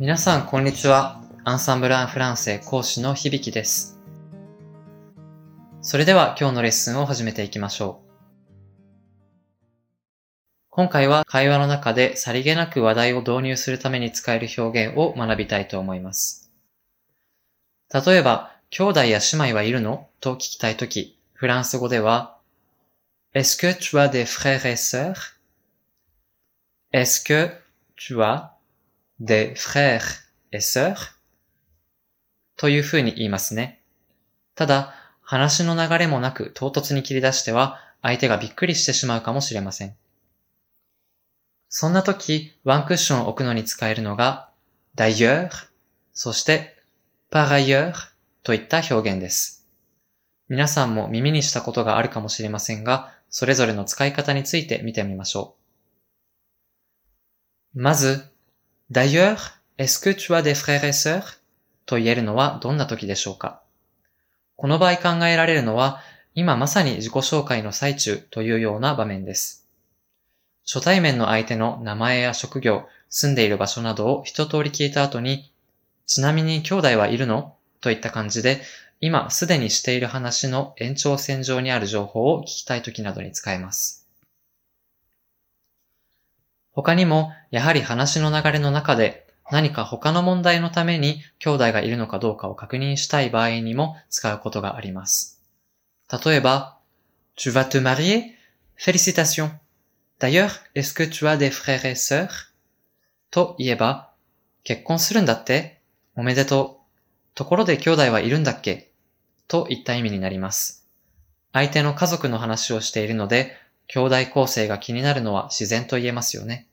皆さん、こんにちは。アンサンブル・アン・フランセ講師の響です。それでは今日のレッスンを始めていきましょう。今回は会話の中でさりげなく話題を導入するために使える表現を学びたいと思います。例えば、兄弟や姉妹はいるのと聞きたいとき、フランス語では、Est-ce que tu as des frères et sœurs? Est-ce que tu as des frères et sœur という風に言いますね。ただ、話の流れもなく唐突に切り出しては、相手がびっくりしてしまうかもしれません。そんな時、ワンクッションを置くのに使えるのが、d'ailleurs、そして、par ailleurs といった表現です。皆さんも耳にしたことがあるかもしれませんが、それぞれの使い方について見てみましょう。まず、d'ailleurs, est-ce que tu as des frères et sœurs? と言えるのはどんな時でしょうかこの場合考えられるのは、今まさに自己紹介の最中というような場面です。初対面の相手の名前や職業、住んでいる場所などを一通り聞いた後に、ちなみに兄弟はいるの？といった感じで、今すでにしている話の延長線上にある情報を聞きたい時などに使えます。他にも、やはり話の流れの中で何か他の問題のために兄弟がいるのかどうかを確認したい場合にも使うことがあります。例えば、Tu vas te marier? Félicitations! D'ailleurs, est-ce que tu as des frères et sœurs? と言えば、結婚するんだって？おめでとう。ところで兄弟はいるんだっけ？といった意味になります。相手の家族の話をしているので、兄弟構成が気になるのは自然と言えますよね。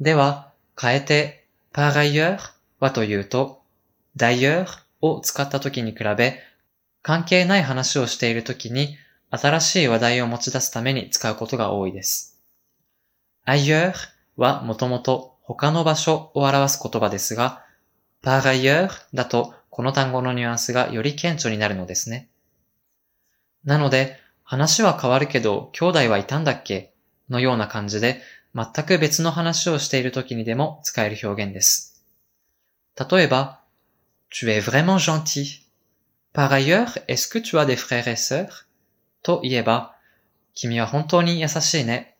では、変えて、par ailleurs はというと、d'ailleurs を使った時に比べ、関係ない話をしている時に、新しい話題を持ち出すために使うことが多いです。ailleurs はもともと他の場所を表す言葉ですが、par ailleurs だとこの単語のニュアンスがより顕著になるのですね。なので、話は変わるけど、兄弟はいたんだっけ？のような感じで、全く別の話をしている時にでも使える表現です。例えば、Tu es vraiment gentil. Par ailleurs, est-ce que tu as des frères et sœurs? と言えば、君は本当に優しいね。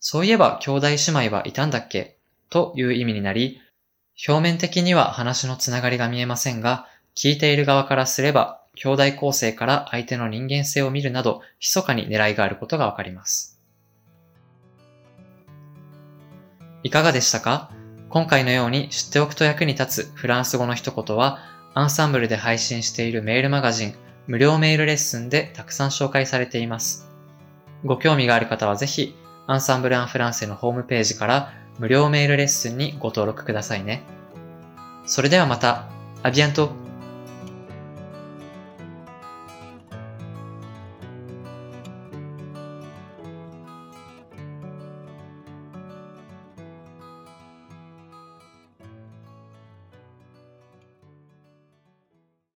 そういえば兄弟姉妹はいたんだっけ？という意味になり、表面的には話のつながりが見えませんが、聞いている側からすれば、兄弟構成から相手の人間性を見るなど、密かに狙いがあることがわかります。いかがでしたか？今回のように知っておくと役に立つフランス語の一言は、アンサンブルで配信しているメールマガジン、無料メールレッスンでたくさん紹介されています。ご興味がある方はぜひ、アンサンブル・アン・フランセのホームページから無料メールレッスンにご登録くださいね。それではまた、アビアント